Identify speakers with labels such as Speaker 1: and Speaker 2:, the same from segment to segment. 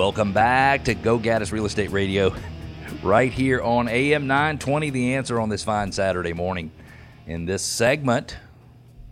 Speaker 1: Welcome back to Go Gaddis Real Estate Radio, right here on AM 920. The answer on this fine Saturday morning. In this segment,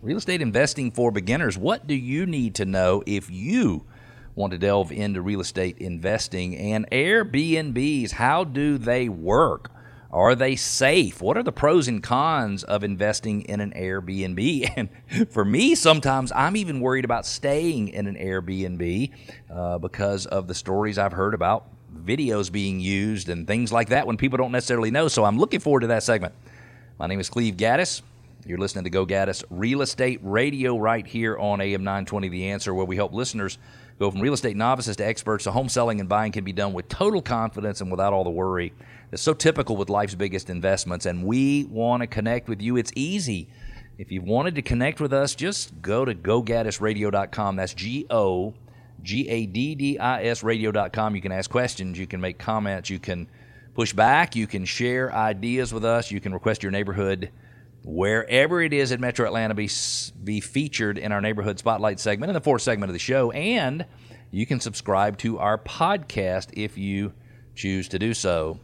Speaker 1: real estate investing for beginners. What do you need to know if you want to delve into real estate investing and Airbnbs? How do they work? Are they safe? What are the pros and cons of investing in an Airbnb? And for me, sometimes I'm even worried about staying in an Airbnb uh, because of the stories I've heard about videos being used and things like that when people don't necessarily know. So I'm looking forward to that segment. My name is Cleve Gaddis. You're listening to Go Gaddis Real Estate Radio right here on AM 920 The Answer, where we help listeners go from real estate novices to experts so home selling and buying can be done with total confidence and without all the worry it's so typical with life's biggest investments, and we want to connect with you. It's easy. If you wanted to connect with us, just go to gogaddisradio.com. That's G O G A D D I S radio.com. You can ask questions, you can make comments, you can push back, you can share ideas with us, you can request your neighborhood wherever it is in Metro Atlanta be, be featured in our neighborhood spotlight segment in the fourth segment of the show. And you can subscribe to our podcast if you choose to do so.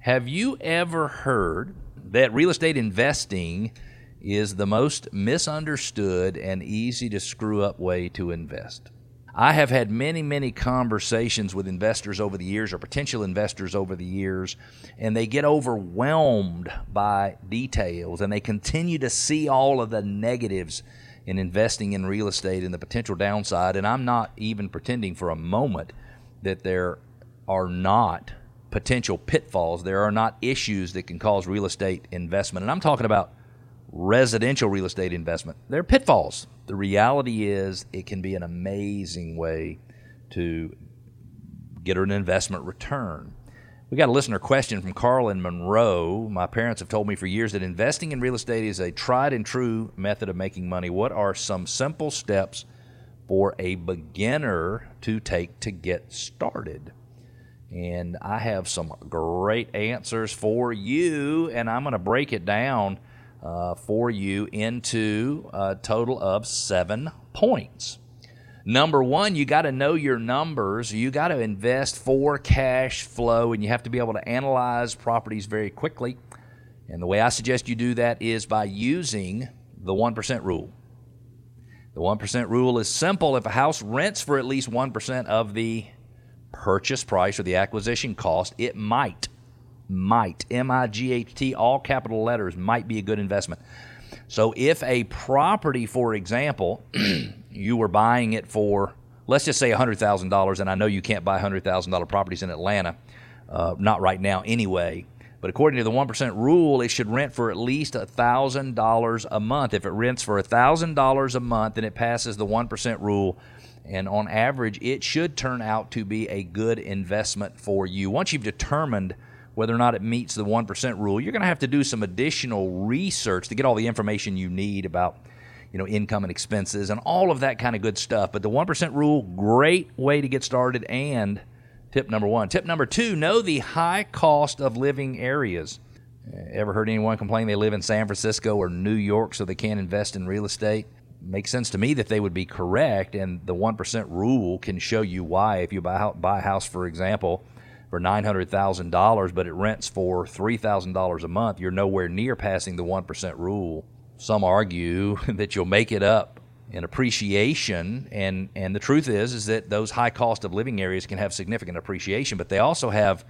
Speaker 1: Have you ever heard that real estate investing is the most misunderstood and easy to screw up way to invest? I have had many, many conversations with investors over the years or potential investors over the years, and they get overwhelmed by details and they continue to see all of the negatives in investing in real estate and the potential downside. And I'm not even pretending for a moment that there are not potential pitfalls. There are not issues that can cause real estate investment. And I'm talking about residential real estate investment. There are pitfalls. The reality is, it can be an amazing way to get an investment return. We got a listener question from Carl in Monroe. My parents have told me for years that investing in real estate is a tried and true method of making money. What are some simple steps for a beginner to take to get started? And I have some great answers for you, and I'm going to break it down uh, for you into a total of seven points. Number one, you got to know your numbers. You got to invest for cash flow, and you have to be able to analyze properties very quickly. And the way I suggest you do that is by using the 1% rule. The 1% rule is simple. If a house rents for at least 1% of the purchase price or the acquisition cost, it might, might, M I G H T, all capital letters, might be a good investment. So if a property, for example, you were buying it for, let's just say $100,000, and I know you can't buy $100,000 properties in Atlanta, uh, not right now anyway. But according to the 1% rule, it should rent for at least $1,000 a month. If it rents for $1,000 a month, then it passes the 1% rule and on average, it should turn out to be a good investment for you. Once you've determined whether or not it meets the 1% rule, you're going to have to do some additional research to get all the information you need about you know income and expenses and all of that kind of good stuff. But the 1% rule, great way to get started and tip number 1. Tip number 2, know the high cost of living areas. Eh, ever heard anyone complain they live in San Francisco or New York so they can't invest in real estate? makes sense to me that they would be correct, and the one percent rule can show you why. If you buy buy a house, for example, for nine hundred thousand dollars, but it rents for three thousand dollars a month, you're nowhere near passing the one percent rule. Some argue that you'll make it up in appreciation, and and the truth is is that those high cost of living areas can have significant appreciation, but they also have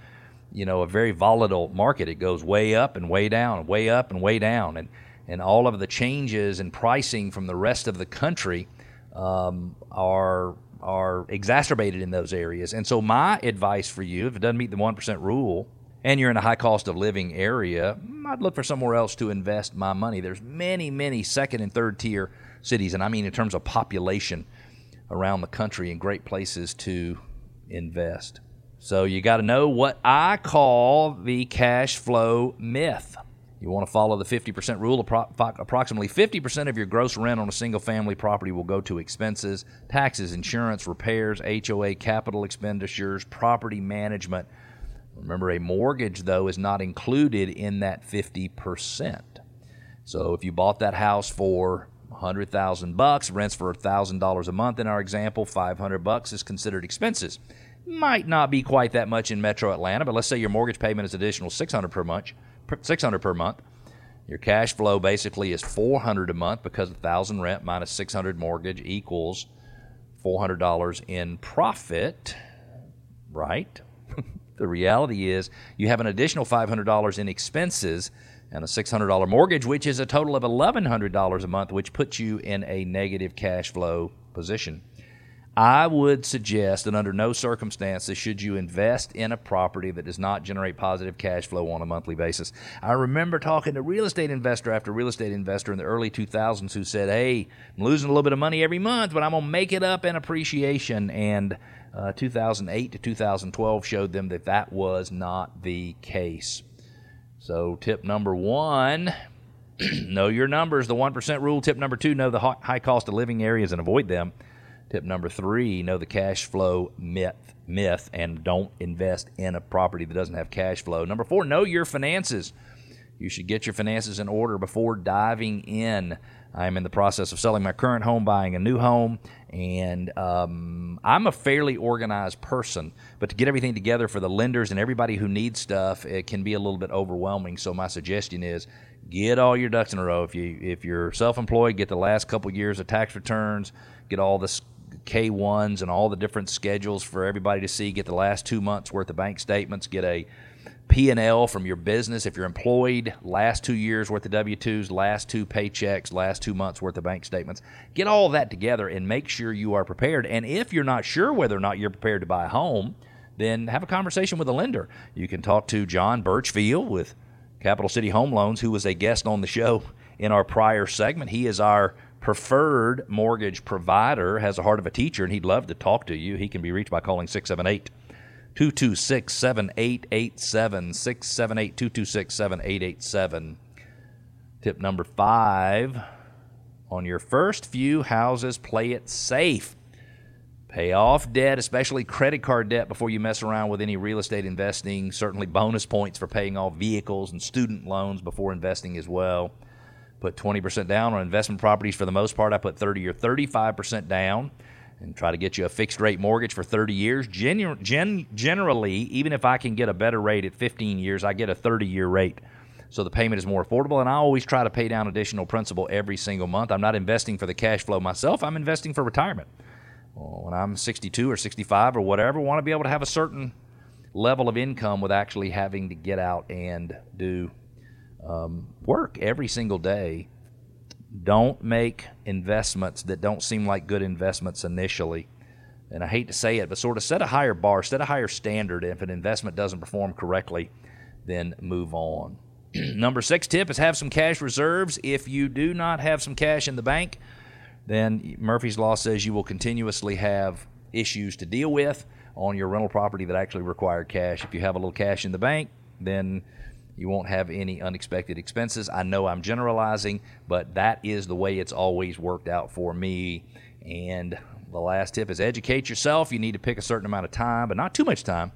Speaker 1: you know a very volatile market. It goes way up and way down, way up and way down, and and all of the changes in pricing from the rest of the country um, are are exacerbated in those areas. And so my advice for you, if it doesn't meet the one percent rule, and you're in a high cost of living area, mm, I'd look for somewhere else to invest my money. There's many, many second and third tier cities, and I mean in terms of population around the country and great places to invest. So you got to know what I call the cash flow myth. You want to follow the 50% rule. Approximately 50% of your gross rent on a single family property will go to expenses, taxes, insurance, repairs, HOA, capital expenditures, property management. Remember, a mortgage, though, is not included in that 50%. So if you bought that house for 100,000 bucks, rents for $1,000 a month in our example, 500 bucks is considered expenses. Might not be quite that much in Metro Atlanta, but let's say your mortgage payment is additional 600 per month. 600 per month. Your cash flow basically is 400 a month because 1000 rent minus 600 mortgage equals $400 in profit, right? the reality is you have an additional $500 in expenses and a $600 mortgage, which is a total of $1,100 a month, which puts you in a negative cash flow position. I would suggest that under no circumstances should you invest in a property that does not generate positive cash flow on a monthly basis. I remember talking to real estate investor after real estate investor in the early 2000s who said, "Hey, I'm losing a little bit of money every month, but I'm going to make it up in appreciation." And uh, 2008 to 2012 showed them that that was not the case. So, tip number one know your numbers, the 1% rule. Tip number two know the high cost of living areas and avoid them. Tip number three know the cash flow myth, myth and don't invest in a property that doesn't have cash flow. Number four, know your finances. You should get your finances in order before diving in. I'm in the process of selling my current home, buying a new home, and um, I'm a fairly organized person. But to get everything together for the lenders and everybody who needs stuff, it can be a little bit overwhelming. So my suggestion is get all your ducks in a row. If you if you're self-employed, get the last couple years of tax returns, get all this K1s and all the different schedules for everybody to see. Get the last two months worth of bank statements. Get a P&L from your business if you're employed, last two years worth of W-2s, last two paychecks, last two months worth of bank statements. Get all that together and make sure you are prepared. And if you're not sure whether or not you're prepared to buy a home, then have a conversation with a lender. You can talk to John Birchfield with Capital City Home Loans, who was a guest on the show in our prior segment. He is our preferred mortgage provider, has a heart of a teacher, and he'd love to talk to you. He can be reached by calling 678 226 7887. 678 226 7887. Tip number five on your first few houses, play it safe. Pay off debt, especially credit card debt, before you mess around with any real estate investing. Certainly, bonus points for paying off vehicles and student loans before investing as well put 20% down on investment properties for the most part. I put 30 or 35% down and try to get you a fixed rate mortgage for 30 years. Genu- gen- generally, even if I can get a better rate at 15 years, I get a 30 year rate. So the payment is more affordable, and I always try to pay down additional principal every single month. I'm not investing for the cash flow myself, I'm investing for retirement. Well, when I'm 62 or 65 or whatever, I want to be able to have a certain level of income with actually having to get out and do um, work every single day. Don't make investments that don't seem like good investments initially. And I hate to say it, but sort of set a higher bar, set a higher standard. If an investment doesn't perform correctly, then move on. Number six tip is have some cash reserves. If you do not have some cash in the bank, then Murphy's Law says you will continuously have issues to deal with on your rental property that actually require cash. If you have a little cash in the bank, then you won't have any unexpected expenses. I know I'm generalizing, but that is the way it's always worked out for me. And the last tip is educate yourself. You need to pick a certain amount of time, but not too much time,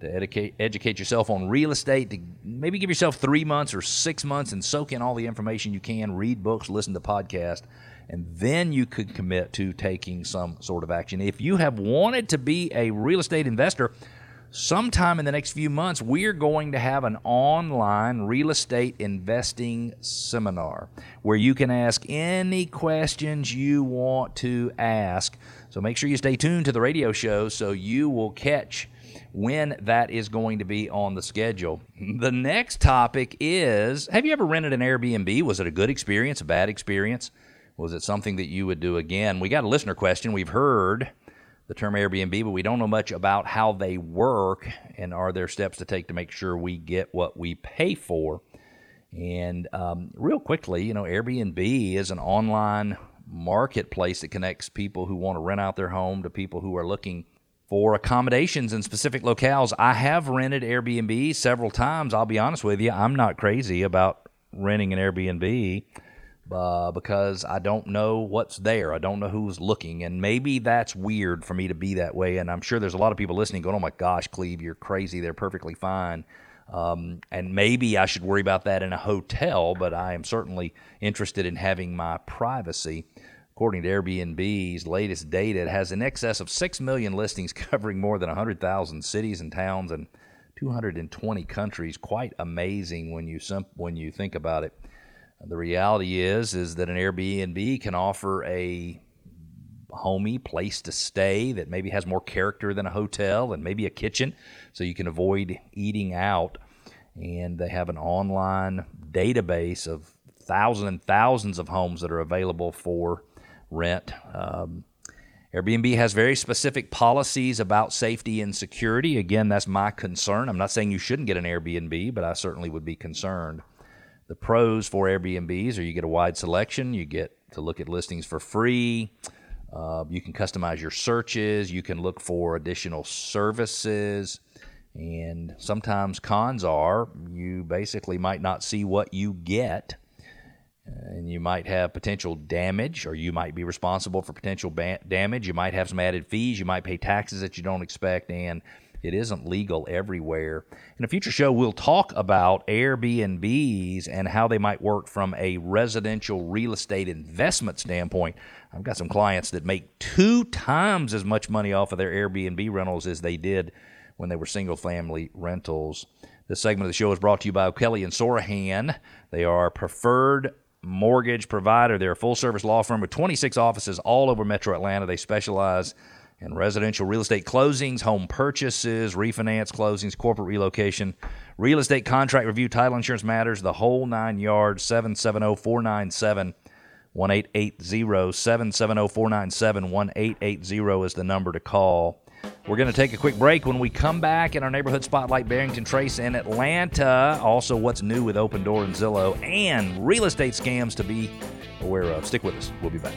Speaker 1: to educate, educate yourself on real estate. To maybe give yourself three months or six months and soak in all the information you can, read books, listen to podcasts, and then you could commit to taking some sort of action. If you have wanted to be a real estate investor, sometime in the next few months, we're going to have an online real estate investing seminar where you can ask any questions you want to ask. So make sure you stay tuned to the radio show so you will catch when that is going to be on the schedule. The next topic is Have you ever rented an Airbnb? Was it a good experience, a bad experience? Was it something that you would do again? We got a listener question. We've heard the term Airbnb, but we don't know much about how they work and are there steps to take to make sure we get what we pay for. And um, real quickly, you know, Airbnb is an online marketplace that connects people who want to rent out their home to people who are looking for accommodations in specific locales. I have rented Airbnb several times. I'll be honest with you, I'm not crazy about renting an Airbnb uh, because I don't know what's there. I don't know who's looking. And maybe that's weird for me to be that way. And I'm sure there's a lot of people listening going, oh my gosh, Cleve, you're crazy. They're perfectly fine. Um, and maybe I should worry about that in a hotel, but I am certainly interested in having my privacy. According to Airbnb's latest data, it has in excess of 6 million listings covering more than 100,000 cities and towns and 220 countries. Quite amazing when you when you think about it. The reality is is that an Airbnb can offer a homey place to stay that maybe has more character than a hotel and maybe a kitchen so you can avoid eating out and they have an online database of thousands and thousands of homes that are available for rent. Um, Airbnb has very specific policies about safety and security. Again, that's my concern. I'm not saying you shouldn't get an Airbnb, but I certainly would be concerned. The pros for Airbnbs are you get a wide selection, you get to look at listings for free, uh, you can customize your searches, you can look for additional services. And sometimes cons are you basically might not see what you get, and you might have potential damage, or you might be responsible for potential ba- damage. You might have some added fees, you might pay taxes that you don't expect, and it isn't legal everywhere. In a future show, we'll talk about Airbnbs and how they might work from a residential real estate investment standpoint. I've got some clients that make two times as much money off of their Airbnb rentals as they did when they were single family rentals. This segment of the show is brought to you by O'Kelley and Sorohan. They are preferred mortgage provider. They're a full service law firm with 26 offices all over metro Atlanta. They specialize in residential real estate closings, home purchases, refinance closings, corporate relocation, real estate contract review, title insurance matters, the whole nine yards. 770 497 1880 770 497 1880 is the number to call. We're going to take a quick break. When we come back in our neighborhood spotlight, Barrington Trace in Atlanta. Also, what's new with Opendoor and Zillow, and real estate scams to be aware of. Stick with us. We'll be back.